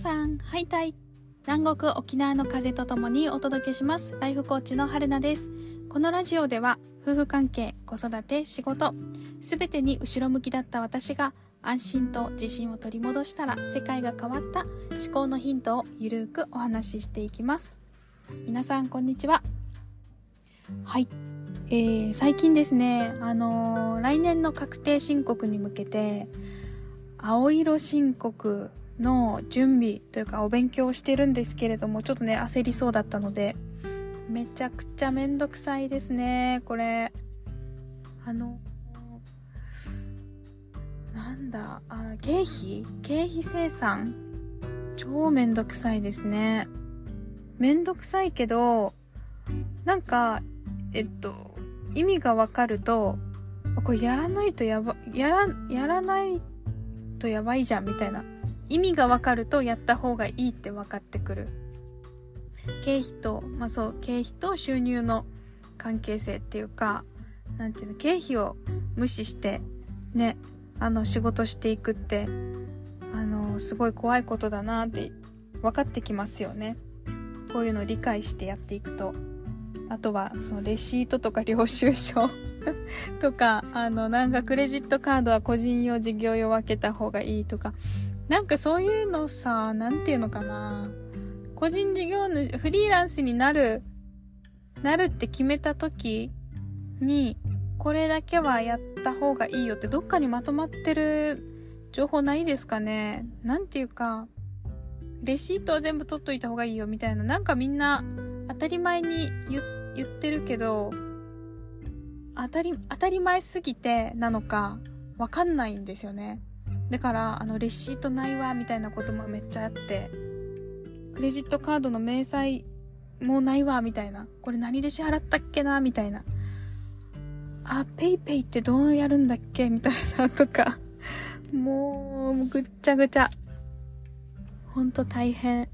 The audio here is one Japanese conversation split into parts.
さん、ハイタイ南国沖縄の風とともにお届けします。ライフコーチの春菜です。このラジオでは、夫婦関係、子育て、仕事、すべてに後ろ向きだった私が、安心と自信を取り戻したら世界が変わった思考のヒントをゆるーくお話ししていきます。皆さん、こんにちは。はい。えー、最近ですね、あのー、来年の確定申告に向けて、青色申告の準備というかお勉強をしてるんですけれども、ちょっとね、焦りそうだったので、めちゃくちゃめんどくさいですね、これ。あの、なんだ、あ、経費？経費生産？超めんどくさいですね。めんどくさいけど、なんか、えっと、意味がわかると、これやらないとやば、やら、やらないとやばいじゃんみたいな意味がわかるとやった方がいいって分かってくる。経費とまあそう経費と収入の関係性っていうかなんていうの経費を無視してねあの仕事していくってあのすごい怖いことだなって分かってきますよね。こういうのを理解してやっていくと。あとはそのレシートとか領収書 とかあのなんかクレジットカードは個人用事業用分けた方がいいとかなんかそういうのさ、なんていうのかな。個人事業主、フリーランスになる、なるって決めた時に、これだけはやった方がいいよってどっかにまとまってる情報ないですかねなんていうか、レシートは全部取っといた方がいいよみたいな、なんかみんな当たり前に言ってるけど、当たり、当たり前すぎてなのか、わかんないんですよね。だからあのレシートないわみたいなこともめっちゃあってクレジットカードの明細もないわみたいなこれ何で支払ったっけなみたいな。あペイペイってどうやるんだっけみたいなとかもうぐっちゃぐちゃ。ほんと大変。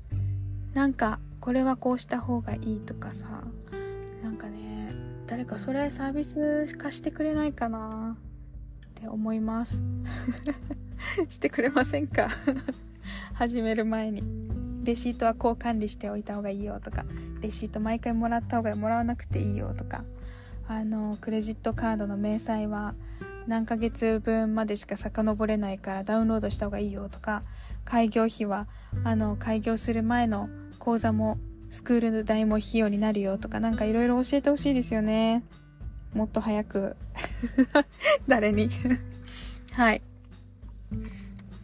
なんかこれはこうした方がいいとかさ。なんかね誰かそれサービス化してくれないかなって思います。してくれませんか？始める前に。レシートはこう管理しておいた方がいいよとか、レシート毎回もらった方がもらわなくていいよとか、あの、クレジットカードの明細は何ヶ月分までしか遡れないからダウンロードした方がいいよとか、開業費は、あの、開業する前の講座もスクール代も費用になるよとか、なんかいろいろ教えてほしいですよね。もっと早く。誰に？はい。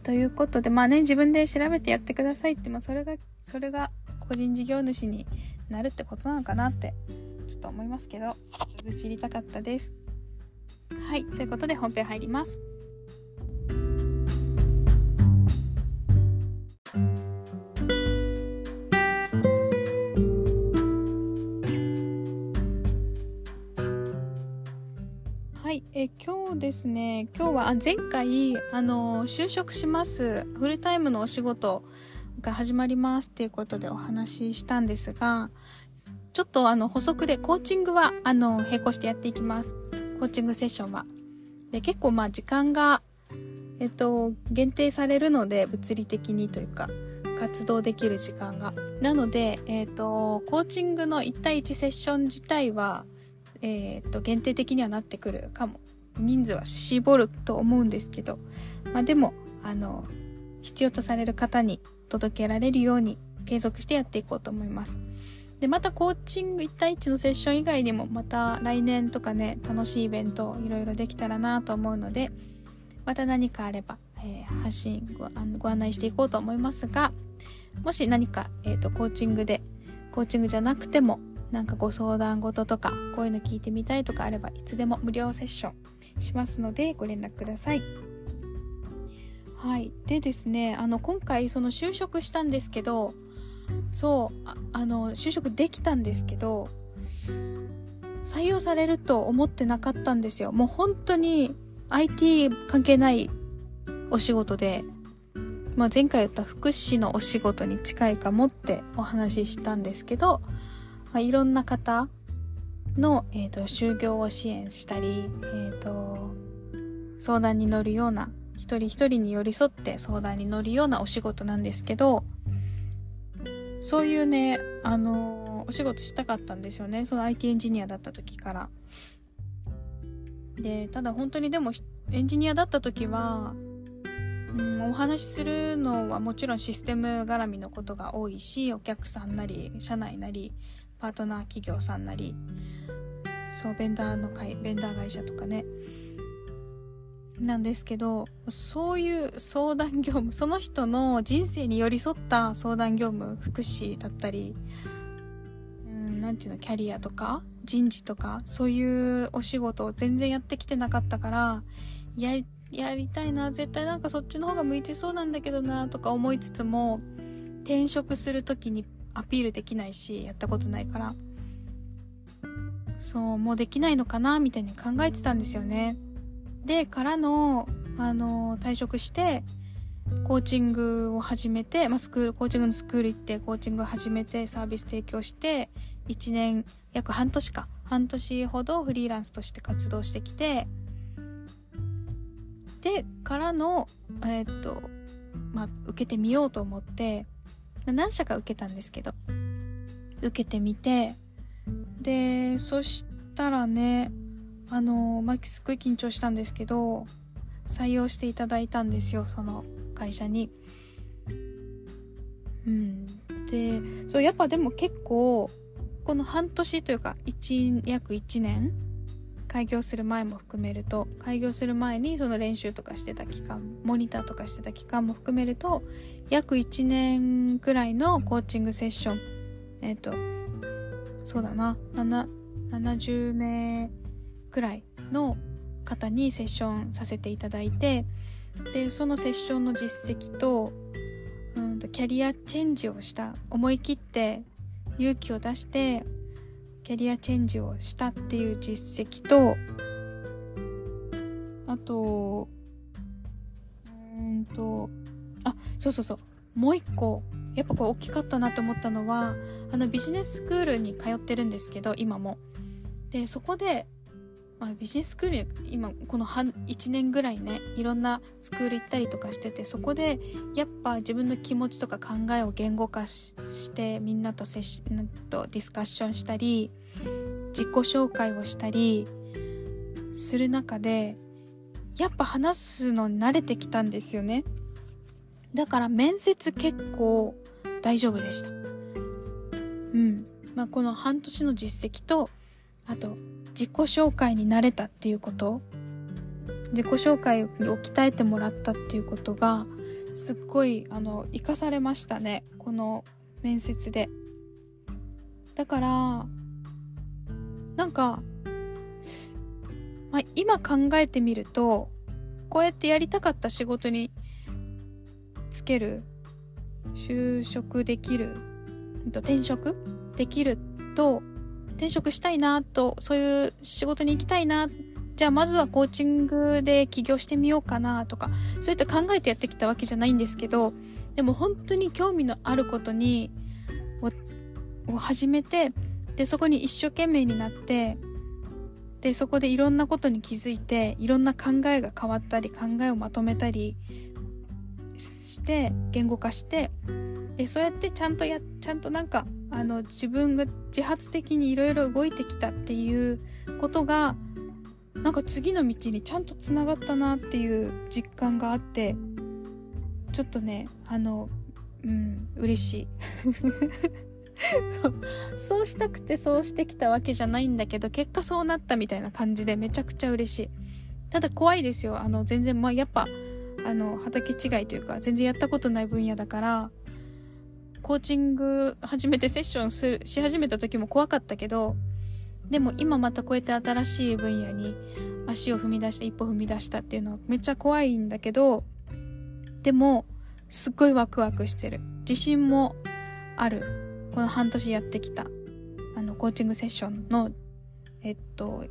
ということで、まあね、自分で調べてやってくださいって、まあそれが、それが個人事業主になるってことなのかなって、ちょっと思いますけど、愚痴りたかったです。はい、ということで本編入ります。え今日ですね、今日は、あ前回、あの、就職します。フルタイムのお仕事が始まりますっていうことでお話ししたんですが、ちょっとあの、補足で、コーチングは、あの、並行してやっていきます。コーチングセッションは。で、結構まあ、時間が、えっと、限定されるので、物理的にというか、活動できる時間が。なので、えっと、コーチングの1対1セッション自体は、えっと、限定的にはなってくるかも人数は絞ると思うんですけど、まあでも、あの、必要とされる方に届けられるように継続してやっていこうと思います。で、またコーチング1対1のセッション以外にも、また来年とかね、楽しいイベントいろいろできたらなと思うので、また何かあれば、えー、発信ごご案内していこうと思いますが、もし何か、えっ、ー、と、コーチングで、コーチングじゃなくても、なんかご相談事とか、こういうの聞いてみたいとかあれば、いつでも無料セッションしますのでご連絡ください。はい。でですね、あの、今回その就職したんですけど、そうあ、あの、就職できたんですけど、採用されると思ってなかったんですよ。もう本当に IT 関係ないお仕事で、まあ、前回言った福祉のお仕事に近いかもってお話ししたんですけど、まあ、いろんな方の、えーと、就業を支援したり、えーと、相談に乗るような一人一人に寄り添って相談に乗るようなお仕事なんですけどそういうね、あの、お仕事したかったんですよね。その IT エンジニアだった時から。で、ただ本当にでも、エンジニアだった時は、うん、お話しするのはもちろんシステム絡みのことが多いし、お客さんなり、社内なり、パートナー企業さんなり、そう、ベンダーの会、ベンダー会社とかね。なんですけど、そういう相談業務、その人の人生に寄り添った相談業務、福祉だったり、うん、なんていうの、キャリアとか、人事とか、そういうお仕事を全然やってきてなかったから、や、やりたいな、絶対なんかそっちの方が向いてそうなんだけどな、とか思いつつも、転職する時にアピールできないし、やったことないから。そう、もうできないのかな、みたいに考えてたんですよね。で、からの、あの、退職して、コーチングを始めて、まあ、スクール、コーチングのスクール行って、コーチングを始めて、サービス提供して、1年、約半年か。半年ほどフリーランスとして活動してきて、で、からの、えー、っと、まあ、受けてみようと思って、何社か受けたんですけど、受けてみて、で、そしたらね、あの、まあ、すっごい緊張したんですけど、採用していただいたんですよ、その会社に。うん。で、そう、やっぱでも結構、この半年というか、一、約1年開業する前も含めると、開業する前にその練習とかしてた期間、モニターとかしてた期間も含めると、約1年くらいのコーチングセッション、えっ、ー、と、そうだな、7、70名くらいの方にセッションさせていただいてでそのセッションの実績とうんとキャリアチェンジをした思い切って勇気を出してキャリアチェンジをしたっていう実績とあとうんとあそうそうそう。もう一個やっぱこれ大きかったなと思ったのはあのビジネススクールに通ってるんですけど今も。でそこでまあ、ビジネススクール今この半1年ぐらいねいろんなスクール行ったりとかしててそこでやっぱ自分の気持ちとか考えを言語化してみんなとセッシとディスカッションしたり自己紹介をしたりする中でやっぱ話すのに慣れてきたんですよね。だから面接結構大丈夫でした。うん。まあこの半年の実績とあと自己紹介になれたっていうこと。自己紹介を鍛えてもらったっていうことがすっごいあの生かされましたね。この面接で。だからなんか、まあ、今考えてみるとこうやってやりたかった仕事につける就職できる転職できると転職したいなと、そういう仕事に行きたいな、じゃあまずはコーチングで起業してみようかなとか、そういった考えてやってきたわけじゃないんですけど、でも本当に興味のあることに、を始めて、で、そこに一生懸命になって、で、そこでいろんなことに気づいて、いろんな考えが変わったり、考えをまとめたりして、言語化して、で、そうやってちゃんとや、ちゃんとなんか、あの自分が自発的にいろいろ動いてきたっていうことがなんか次の道にちゃんとつながったなっていう実感があってちょっとねあのうん嬉しい。そうしたくてそうしてきたわけじゃないんだけど結果そうなったみたいな感じでめちゃくちゃ嬉しい。ただ怖いですよ。あの全然まあやっぱあの畑違いというか全然やったことない分野だからコーチング始めてセッションする、し始めた時も怖かったけど、でも今またこうやって新しい分野に足を踏み出して一歩踏み出したっていうのはめっちゃ怖いんだけど、でも、すっごいワクワクしてる。自信もある。この半年やってきた、あの、コーチングセッションの、えっと、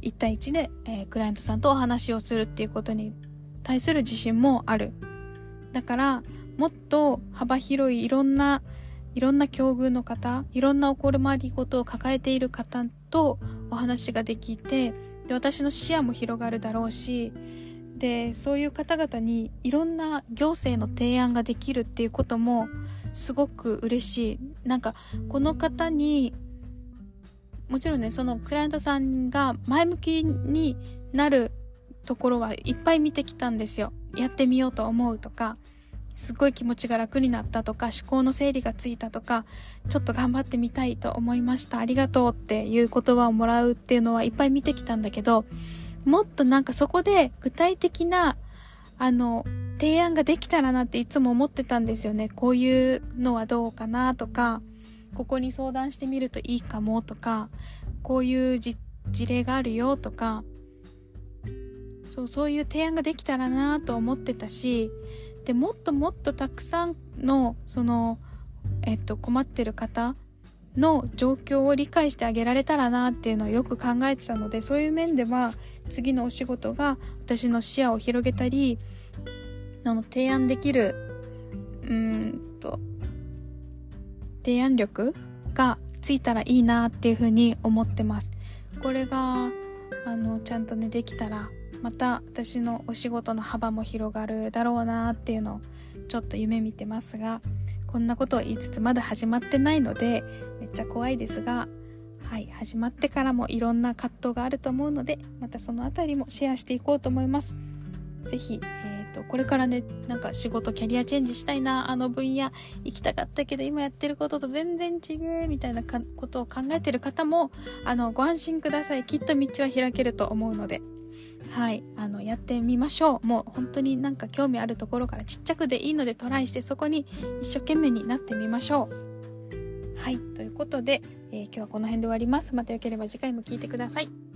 1対1で、えー、クライアントさんとお話をするっていうことに対する自信もある。だから、もっと幅広いいろんな、いろんな境遇の方、いろんなお困りごとを抱えている方とお話ができて、で、私の視野も広がるだろうし、で、そういう方々にいろんな行政の提案ができるっていうことも、すごく嬉しい。なんか、この方に、もちろんね、そのクライアントさんが前向きになるところはいっぱい見てきたんですよ。やってみようと思うとか、すっごい気持ちが楽になったとか、思考の整理がついたとか、ちょっと頑張ってみたいと思いました。ありがとうっていう言葉をもらうっていうのはいっぱい見てきたんだけど、もっとなんかそこで具体的な、あの、提案ができたらなっていつも思ってたんですよね。こういうのはどうかなとか、ここに相談してみるといいかもとか、こういう事例があるよとか、そう、そういう提案ができたらなと思ってたし、で、もっともっとたくさんの、その、えっと、困ってる方の状況を理解してあげられたらなっていうのをよく考えてたので、そういう面では、次のお仕事が私の視野を広げたり、あの、提案できる、うーんと、提案力がついたらいいなっていうふうに思ってます。これが、あの、ちゃんとね、できたら、また私のお仕事の幅も広がるだろうなっていうのをちょっと夢見てますがこんなことを言いつつまだ始まってないのでめっちゃ怖いですがはい始まってからもいろんな葛藤があると思うのでまたそのあたりもシェアしていこうと思います。是非、えーと、これからねなんか仕事キャリアチェンジしたいなあの分野行きたかったけど今やってることと全然違うみたいなことを考えてる方もあのご安心ください。きっと道は開けると思うので。はい、あの、やってみましょう。もう本当になんか興味あるところからちっちゃくでいいのでトライしてそこに一生懸命になってみましょう。はい、ということで、えー、今日はこの辺で終わります。またよければ次回も聴いてください。